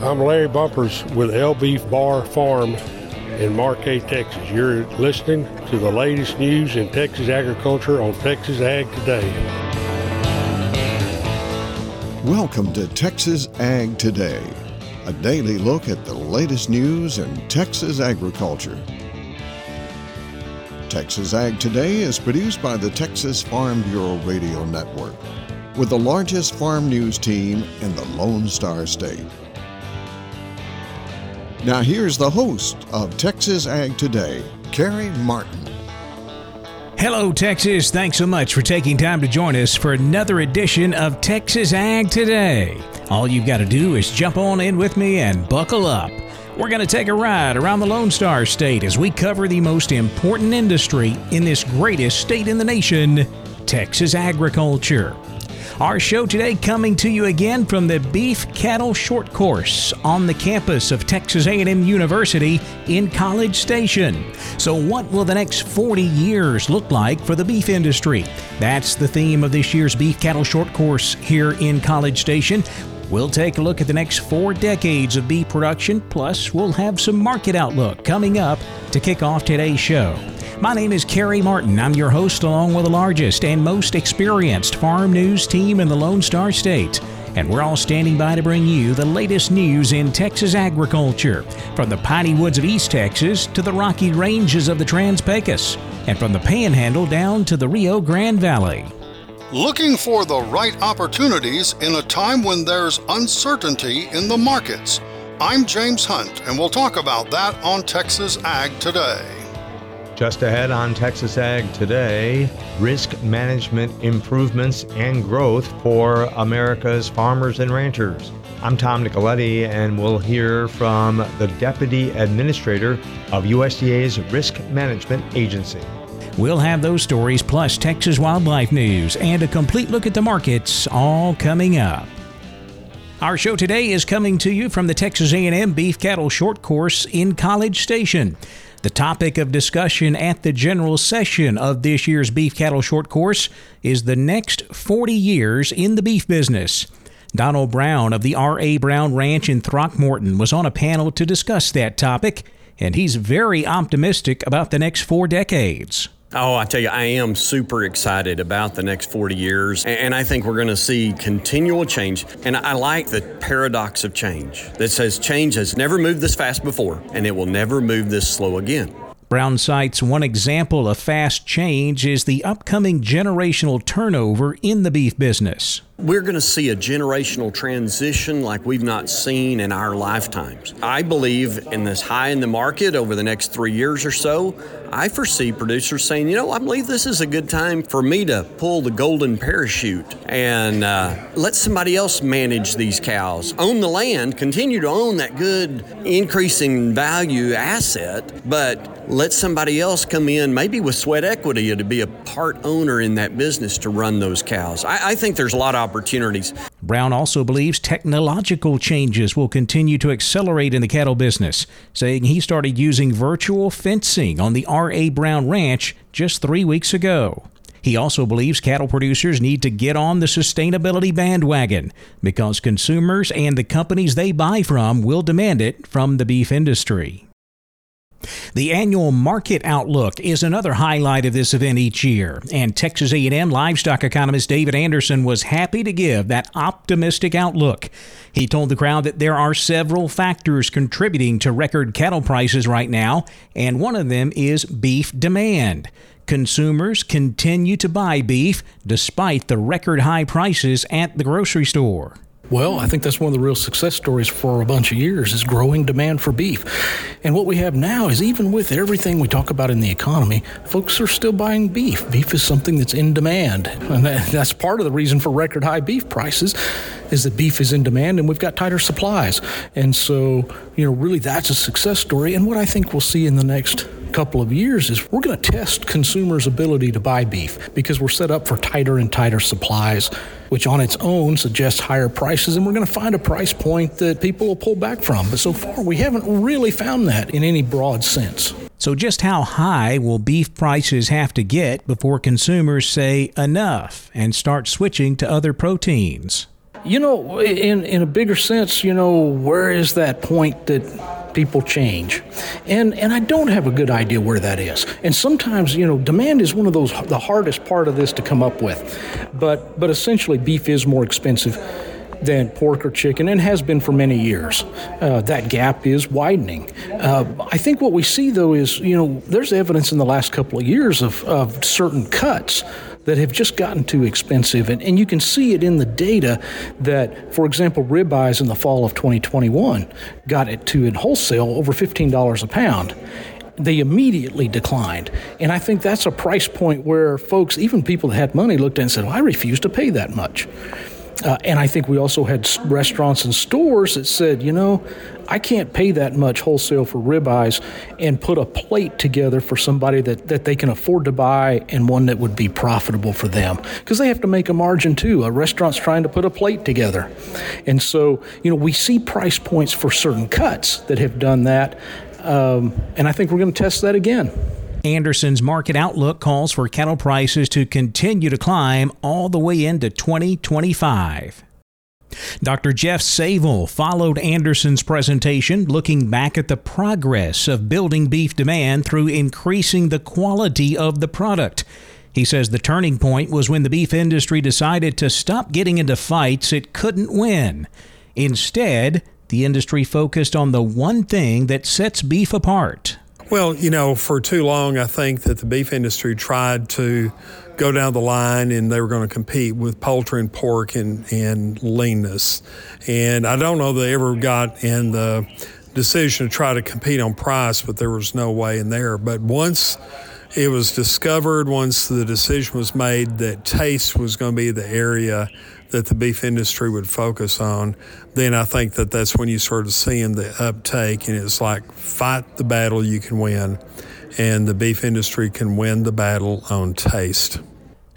I'm Larry Bumpers with Beef Bar Farm in Marquez, Texas. You're listening to the latest news in Texas agriculture on Texas Ag Today. Welcome to Texas Ag Today, a daily look at the latest news in Texas agriculture. Texas Ag Today is produced by the Texas Farm Bureau Radio Network with the largest farm news team in the Lone Star State. Now, here's the host of Texas Ag Today, Carrie Martin. Hello, Texas. Thanks so much for taking time to join us for another edition of Texas Ag Today. All you've got to do is jump on in with me and buckle up. We're going to take a ride around the Lone Star State as we cover the most important industry in this greatest state in the nation, Texas agriculture. Our show today coming to you again from the Beef Cattle Short Course on the campus of Texas A&M University in College Station. So what will the next 40 years look like for the beef industry? That's the theme of this year's Beef Cattle Short Course here in College Station. We'll take a look at the next four decades of bee production, plus, we'll have some market outlook coming up to kick off today's show. My name is Carrie Martin. I'm your host, along with the largest and most experienced farm news team in the Lone Star State. And we're all standing by to bring you the latest news in Texas agriculture, from the piney woods of East Texas to the rocky ranges of the Trans Pecos, and from the Panhandle down to the Rio Grande Valley. Looking for the right opportunities in a time when there's uncertainty in the markets. I'm James Hunt, and we'll talk about that on Texas Ag Today. Just ahead on Texas Ag today, risk management improvements and growth for America's farmers and ranchers. I'm Tom Nicoletti, and we'll hear from the Deputy Administrator of USDA's Risk Management Agency. We'll have those stories plus Texas wildlife news and a complete look at the markets all coming up. Our show today is coming to you from the Texas A&M Beef Cattle Short Course in College Station. The topic of discussion at the general session of this year's Beef Cattle Short Course is the next 40 years in the beef business. Donald Brown of the R.A. Brown Ranch in Throckmorton was on a panel to discuss that topic, and he's very optimistic about the next four decades. Oh, I tell you, I am super excited about the next 40 years. And I think we're going to see continual change. And I like the paradox of change that says change has never moved this fast before, and it will never move this slow again. Brown cites one example of fast change is the upcoming generational turnover in the beef business. We're going to see a generational transition like we've not seen in our lifetimes. I believe in this high in the market over the next three years or so. I foresee producers saying, you know, I believe this is a good time for me to pull the golden parachute and uh, let somebody else manage these cows, own the land, continue to own that good increasing value asset, but let somebody else come in, maybe with sweat equity, to be a part owner in that business to run those cows. I, I think there's a lot of opportunities. Brown also believes technological changes will continue to accelerate in the cattle business, saying he started using virtual fencing on the R.A. Brown Ranch just three weeks ago. He also believes cattle producers need to get on the sustainability bandwagon because consumers and the companies they buy from will demand it from the beef industry. The annual market outlook is another highlight of this event each year, and Texas A&M livestock economist David Anderson was happy to give that optimistic outlook. He told the crowd that there are several factors contributing to record cattle prices right now, and one of them is beef demand. Consumers continue to buy beef despite the record high prices at the grocery store. Well, I think that's one of the real success stories for a bunch of years is growing demand for beef. And what we have now is even with everything we talk about in the economy, folks are still buying beef. Beef is something that's in demand. And that's part of the reason for record high beef prices is that beef is in demand and we've got tighter supplies. And so, you know, really that's a success story. And what I think we'll see in the next couple of years is we're going to test consumers' ability to buy beef because we're set up for tighter and tighter supplies, which on its own suggests higher prices, and we're going to find a price point that people will pull back from. But so far, we haven't really found that in any broad sense. So, just how high will beef prices have to get before consumers say enough and start switching to other proteins? You know, in, in a bigger sense, you know, where is that point that people change? And and I don't have a good idea where that is. And sometimes, you know, demand is one of those the hardest part of this to come up with. But but essentially beef is more expensive than pork or chicken and has been for many years. Uh, that gap is widening. Uh, I think what we see, though, is you know there's evidence in the last couple of years of, of certain cuts that have just gotten too expensive. And, and you can see it in the data that, for example, ribeyes in the fall of 2021 got it to in wholesale over $15 a pound they immediately declined. And I think that's a price point where folks, even people that had money, looked at and said, well, I refuse to pay that much. Uh, and I think we also had restaurants and stores that said, you know, I can't pay that much wholesale for ribeyes and put a plate together for somebody that, that they can afford to buy and one that would be profitable for them. Because they have to make a margin too. A restaurant's trying to put a plate together. And so, you know, we see price points for certain cuts that have done that. Um, and I think we're going to test that again. Anderson's market outlook calls for cattle prices to continue to climb all the way into 2025. Dr. Jeff Savell followed Anderson's presentation, looking back at the progress of building beef demand through increasing the quality of the product. He says the turning point was when the beef industry decided to stop getting into fights it couldn't win. Instead, the industry focused on the one thing that sets beef apart well, you know, for too long, I think that the beef industry tried to go down the line and they were going to compete with poultry and pork and, and leanness. And I don't know they ever got in the decision to try to compete on price, but there was no way in there. But once it was discovered, once the decision was made that taste was going to be the area that the beef industry would focus on, then I think that that's when you started seeing the uptake, and it's like fight the battle you can win, and the beef industry can win the battle on taste.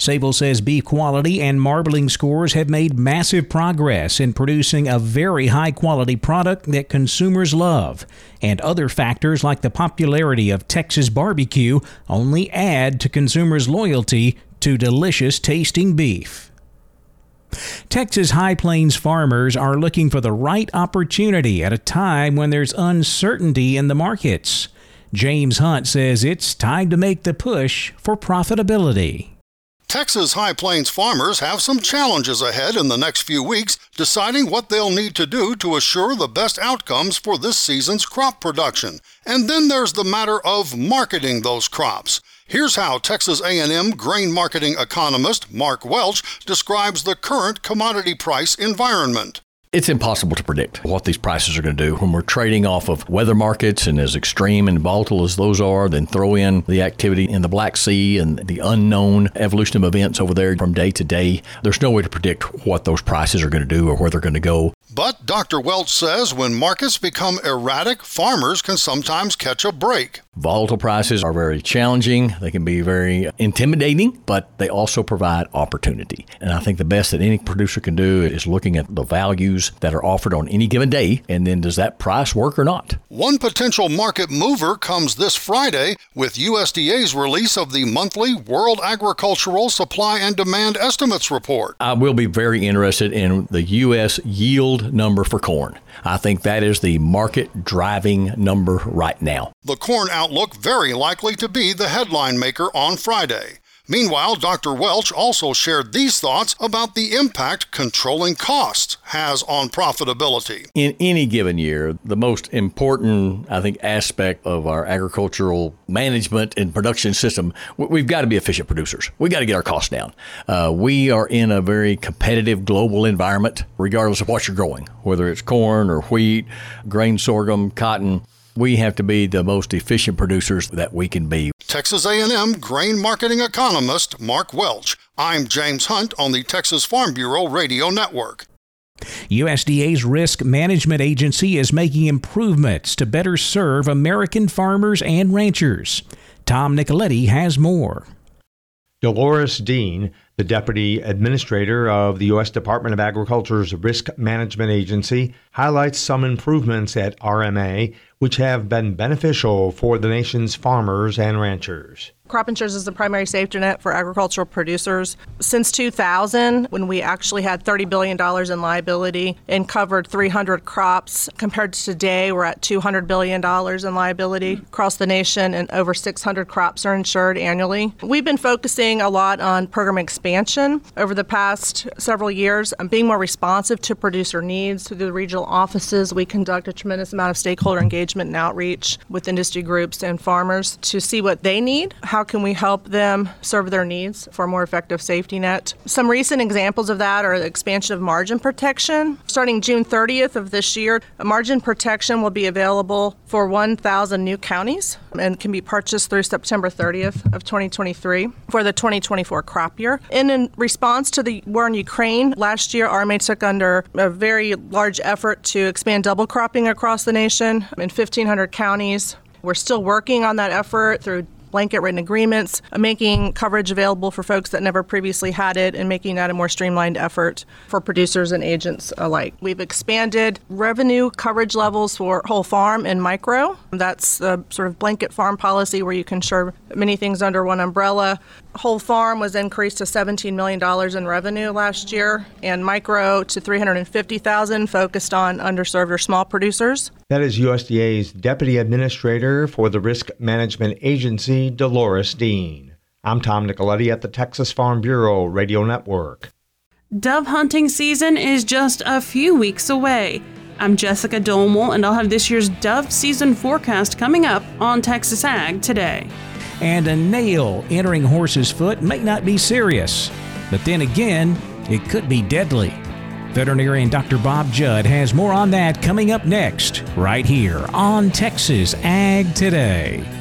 Savell says beef quality and marbling scores have made massive progress in producing a very high quality product that consumers love. And other factors like the popularity of Texas barbecue only add to consumers' loyalty to delicious tasting beef. Texas High Plains farmers are looking for the right opportunity at a time when there's uncertainty in the markets. James Hunt says it's time to make the push for profitability. Texas High Plains farmers have some challenges ahead in the next few weeks deciding what they'll need to do to assure the best outcomes for this season's crop production. And then there's the matter of marketing those crops. Here's how Texas A&M grain marketing economist Mark Welch describes the current commodity price environment. It's impossible to predict what these prices are going to do when we're trading off of weather markets and as extreme and volatile as those are, then throw in the activity in the Black Sea and the unknown evolution of events over there from day to day. There's no way to predict what those prices are going to do or where they're going to go. But Dr. Welch says when markets become erratic, farmers can sometimes catch a break. Volatile prices are very challenging. They can be very intimidating, but they also provide opportunity. And I think the best that any producer can do is looking at the values that are offered on any given day, and then does that price work or not? One potential market mover comes this Friday with USDA's release of the monthly World Agricultural Supply and Demand Estimates report. I will be very interested in the U.S. yield number for corn. I think that is the market driving number right now. The corn outlook very likely to be the headline maker on Friday. Meanwhile, Dr. Welch also shared these thoughts about the impact controlling costs has on profitability. In any given year, the most important, I think, aspect of our agricultural management and production system, we've got to be efficient producers. We've got to get our costs down. Uh, we are in a very competitive global environment, regardless of what you're growing, whether it's corn or wheat, grain, sorghum, cotton we have to be the most efficient producers that we can be. Texas A&M grain marketing economist Mark Welch. I'm James Hunt on the Texas Farm Bureau Radio Network. USDA's Risk Management Agency is making improvements to better serve American farmers and ranchers. Tom Nicoletti has more. Dolores Dean, the Deputy Administrator of the U.S. Department of Agriculture's Risk Management Agency, highlights some improvements at RMA which have been beneficial for the nation's farmers and ranchers. Crop insurance is the primary safety net for agricultural producers. Since 2000, when we actually had $30 billion in liability and covered 300 crops, compared to today, we're at $200 billion in liability across the nation, and over 600 crops are insured annually. We've been focusing a lot on program expansion over the past several years, and being more responsive to producer needs through the regional offices. We conduct a tremendous amount of stakeholder engagement and outreach with industry groups and farmers to see what they need, how can we help them serve their needs for a more effective safety net? Some recent examples of that are the expansion of margin protection. Starting June 30th of this year, margin protection will be available for 1,000 new counties and can be purchased through September 30th of 2023 for the 2024 crop year. And in response to the war in Ukraine, last year RMA took under a very large effort to expand double cropping across the nation 1,500 counties. We're still working on that effort through blanket written agreements, uh, making coverage available for folks that never previously had it, and making that a more streamlined effort for producers and agents alike. We've expanded revenue coverage levels for whole farm and micro. That's the sort of blanket farm policy where you can insure many things under one umbrella. Whole farm was increased to $17 million in revenue last year, and micro to 350,000, focused on underserved or small producers. That is USDA's Deputy Administrator for the Risk Management Agency, Dolores Dean. I'm Tom Nicoletti at the Texas Farm Bureau Radio Network. Dove hunting season is just a few weeks away. I'm Jessica Domel, and I'll have this year's dove season forecast coming up on Texas Ag today and a nail entering horse's foot may not be serious, but then again, it could be deadly. Veterinarian Dr. Bob Judd has more on that coming up next, right here on Texas Ag Today.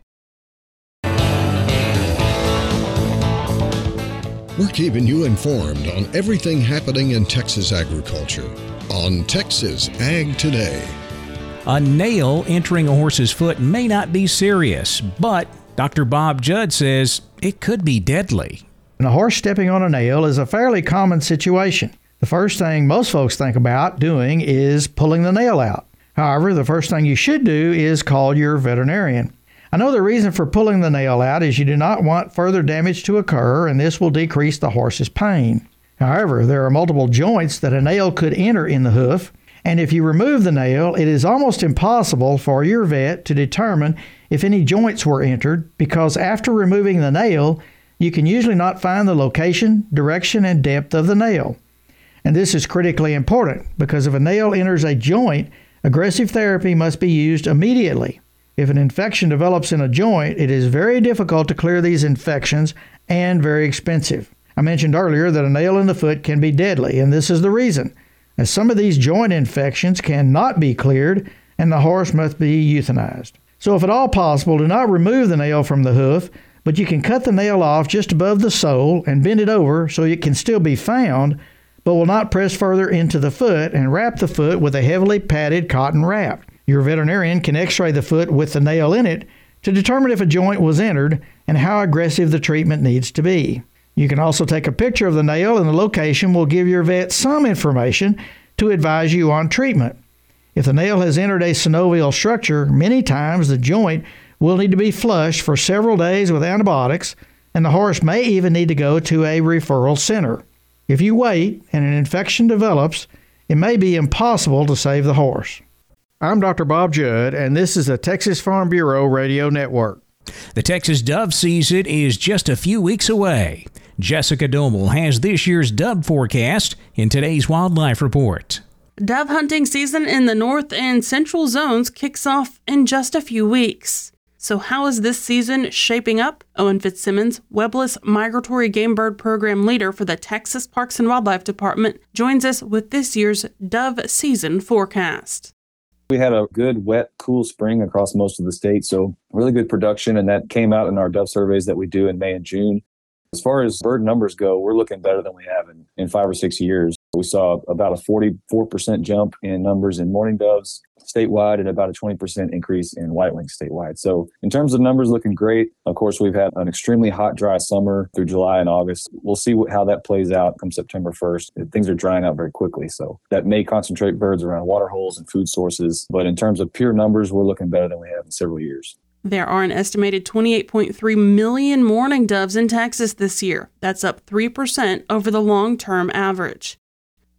We're keeping you informed on everything happening in Texas agriculture on Texas Ag Today. A nail entering a horse's foot may not be serious, but Dr. Bob Judd says it could be deadly. And a horse stepping on a nail is a fairly common situation. The first thing most folks think about doing is pulling the nail out. However, the first thing you should do is call your veterinarian. The reason for pulling the nail out is you do not want further damage to occur, and this will decrease the horse's pain. However, there are multiple joints that a nail could enter in the hoof, and if you remove the nail, it is almost impossible for your vet to determine if any joints were entered because after removing the nail, you can usually not find the location, direction, and depth of the nail. And this is critically important because if a nail enters a joint, aggressive therapy must be used immediately. If an infection develops in a joint, it is very difficult to clear these infections and very expensive. I mentioned earlier that a nail in the foot can be deadly, and this is the reason. As some of these joint infections cannot be cleared, and the horse must be euthanized. So, if at all possible, do not remove the nail from the hoof, but you can cut the nail off just above the sole and bend it over so it can still be found, but will not press further into the foot and wrap the foot with a heavily padded cotton wrap. Your veterinarian can x ray the foot with the nail in it to determine if a joint was entered and how aggressive the treatment needs to be. You can also take a picture of the nail, and the location will give your vet some information to advise you on treatment. If the nail has entered a synovial structure, many times the joint will need to be flushed for several days with antibiotics, and the horse may even need to go to a referral center. If you wait and an infection develops, it may be impossible to save the horse. I'm Dr. Bob Judd, and this is the Texas Farm Bureau Radio Network. The Texas dove season is just a few weeks away. Jessica Domel has this year's dove forecast in today's Wildlife Report. Dove hunting season in the north and central zones kicks off in just a few weeks. So, how is this season shaping up? Owen Fitzsimmons, Webless Migratory Game Bird Program Leader for the Texas Parks and Wildlife Department, joins us with this year's dove season forecast. We had a good, wet, cool spring across most of the state, so really good production, and that came out in our dove surveys that we do in May and June. As far as bird numbers go, we're looking better than we have in, in five or six years. We saw about a 44% jump in numbers in mourning doves statewide and about a 20% increase in white wings statewide. So, in terms of numbers, looking great. Of course, we've had an extremely hot, dry summer through July and August. We'll see how that plays out come September 1st. Things are drying out very quickly. So, that may concentrate birds around water holes and food sources. But in terms of pure numbers, we're looking better than we have in several years. There are an estimated 28.3 million mourning doves in Texas this year. That's up 3% over the long term average.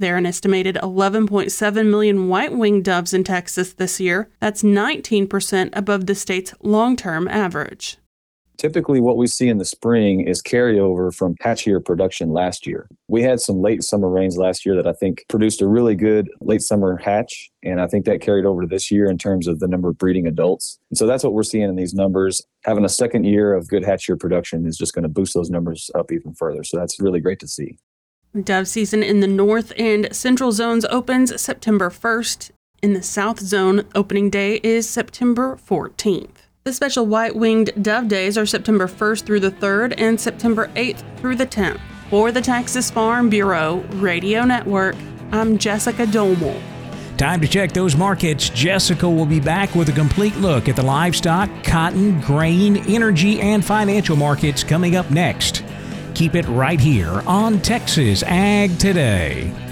There are an estimated 11.7 million white winged doves in Texas this year. That's 19% above the state's long term average. Typically, what we see in the spring is carryover from hatch-year production last year. We had some late summer rains last year that I think produced a really good late summer hatch. And I think that carried over to this year in terms of the number of breeding adults. And so that's what we're seeing in these numbers. Having a second year of good hatch-year production is just going to boost those numbers up even further. So that's really great to see. Dove season in the north and central zones opens September 1st. In the south zone, opening day is September 14th. The special white winged dove days are September 1st through the 3rd and September 8th through the 10th. For the Texas Farm Bureau Radio Network, I'm Jessica Domel. Time to check those markets. Jessica will be back with a complete look at the livestock, cotton, grain, energy, and financial markets coming up next. Keep it right here on Texas Ag Today.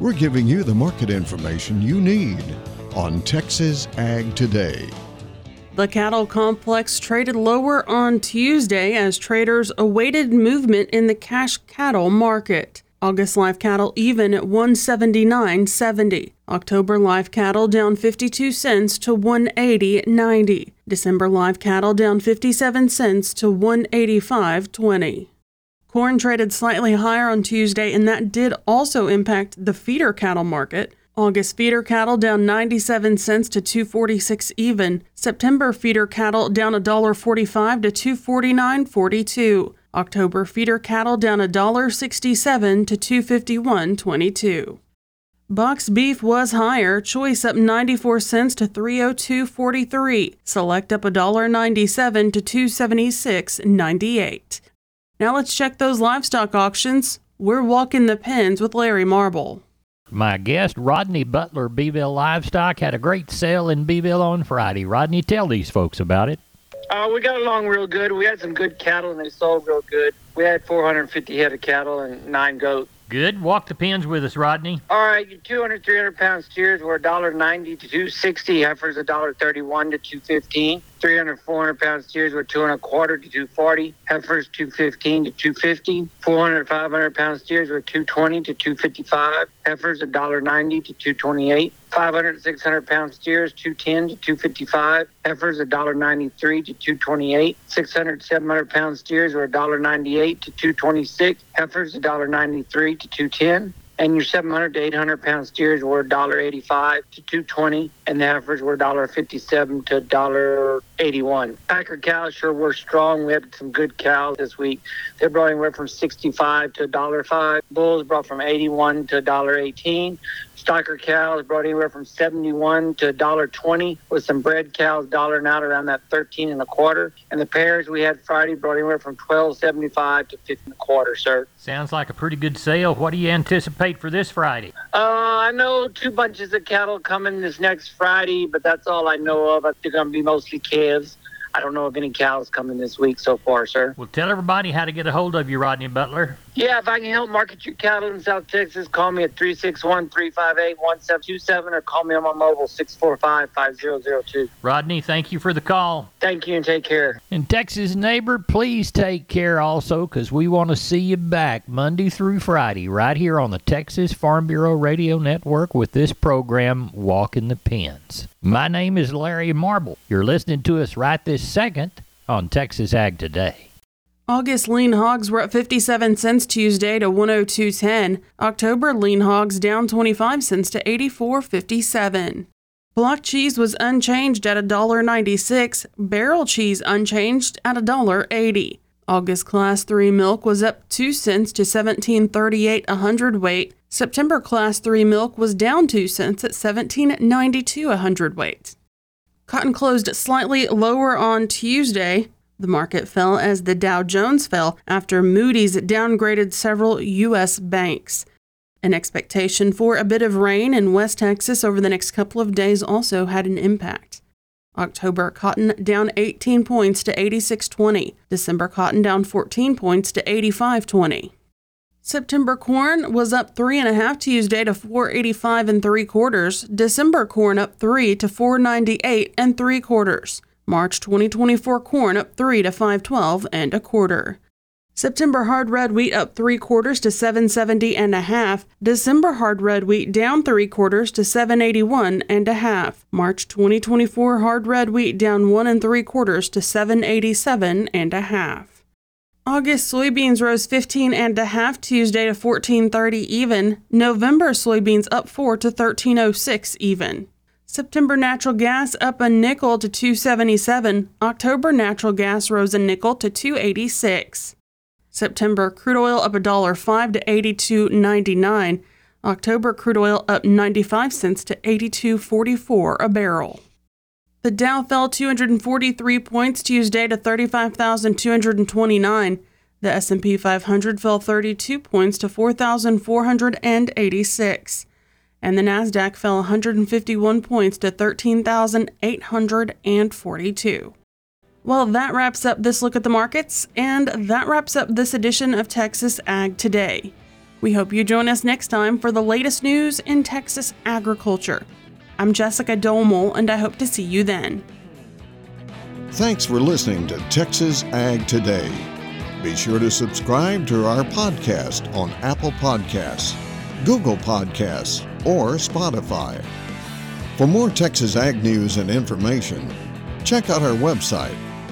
We're giving you the market information you need on Texas Ag Today. The cattle complex traded lower on Tuesday as traders awaited movement in the cash cattle market. August live cattle even at 179.70. October live cattle down 52 cents to 180.90. December live cattle down 57 cents to 185.20. Corn traded slightly higher on Tuesday, and that did also impact the feeder cattle market. August feeder cattle down 97 cents to 246 even. September feeder cattle down $1.45 to 249.42. October feeder cattle down $1.67 to 251.22. Box beef was higher, choice up 94 cents to 302.43, select up $1.97 to 276.98. Now let's check those livestock auctions. We're walking the pens with Larry Marble. My guest, Rodney Butler, Beeville Livestock, had a great sale in Beeville on Friday. Rodney, tell these folks about it. Uh, we got along real good. We had some good cattle and they sold real good. We had 450 head of cattle and nine goats. Good. Walk the pens with us, Rodney. All right, your 200, 300 pound steers were $1.90 to 260. Heifers $1.31 to 215. 300, 400 pound steers were two and a quarter to 240. Heifers 215 to 250. 400, 500 pound steers were 220 to 255. Heifers $1.90 to 228. 500, 600 pound steers 210 to 255. Heifers $1.93 to 228. 600, 700 pound steers were $1.98 to 226. Heifers $1.93 to 210 and your 700 to 800 pound steers were $1.85 to 220 and the heifers were $1.57 to $1.81 packer cows sure were strong. We had some good cows this week. They brought anywhere from 65 to $1.05 bulls brought from 81 to $1.18 Stocker cows brought anywhere from 71 to $1.20 with some bred cows dollaring out around that 13 and a quarter. And the pairs we had Friday brought anywhere from 12.75 to 15 and a quarter, sir. Sounds like a pretty good sale. What do you anticipate for this Friday? Uh, I know two bunches of cattle coming this next Friday, but that's all I know of. I think they're going to be mostly calves. I don't know of any cows coming this week so far, sir. Well, tell everybody how to get a hold of you, Rodney Butler. Yeah, if I can help market your cattle in South Texas, call me at 361 358 1727 or call me on my mobile 645 5002. Rodney, thank you for the call. Thank you and take care. And Texas neighbor, please take care also because we want to see you back Monday through Friday right here on the Texas Farm Bureau Radio Network with this program, Walking the Pens. My name is Larry Marble. You're listening to us right this second on Texas Ag Today. August lean hogs were up 57 cents Tuesday to 102.10. October lean hogs down 25 cents to 84.57. Block cheese was unchanged at $1.96. Barrel cheese unchanged at $1.80. August class 3 milk was up 2 cents to 17.38 a hundredweight. September class 3 milk was down 2 cents at 17.92 a hundredweight. Cotton closed slightly lower on Tuesday. The market fell as the Dow Jones fell after Moody's downgraded several U.S. banks. An expectation for a bit of rain in West Texas over the next couple of days also had an impact. October cotton down 18 points to 86.20. December cotton down 14 points to 85.20. September corn was up three and a half Tuesday to 485 and three quarters. December corn up three to 498 and three quarters. March 2024 corn up 3 to 512 and a quarter. September hard red wheat up 3 quarters to 770 and a half. December hard red wheat down 3 quarters to 781 and a half. March 2024 hard red wheat down 1 and 3 quarters to 787 and a half. August soybeans rose 15 and a half Tuesday to 1430 even. November soybeans up 4 to 1306 even. September natural gas up a nickel to 277. October natural gas rose a nickel to 286. September crude oil up a dollar 5 to 82.99. October crude oil up 95 cents to 82.44 a barrel. The Dow fell 243 points Tuesday to 35,229. The S&P 500 fell 32 points to 4,486 and the Nasdaq fell 151 points to 13,842. Well, that wraps up this look at the markets, and that wraps up this edition of Texas Ag Today. We hope you join us next time for the latest news in Texas agriculture. I'm Jessica Domel, and I hope to see you then. Thanks for listening to Texas Ag Today. Be sure to subscribe to our podcast on Apple Podcasts, Google Podcasts, or Spotify. For more Texas Ag news and information, check out our website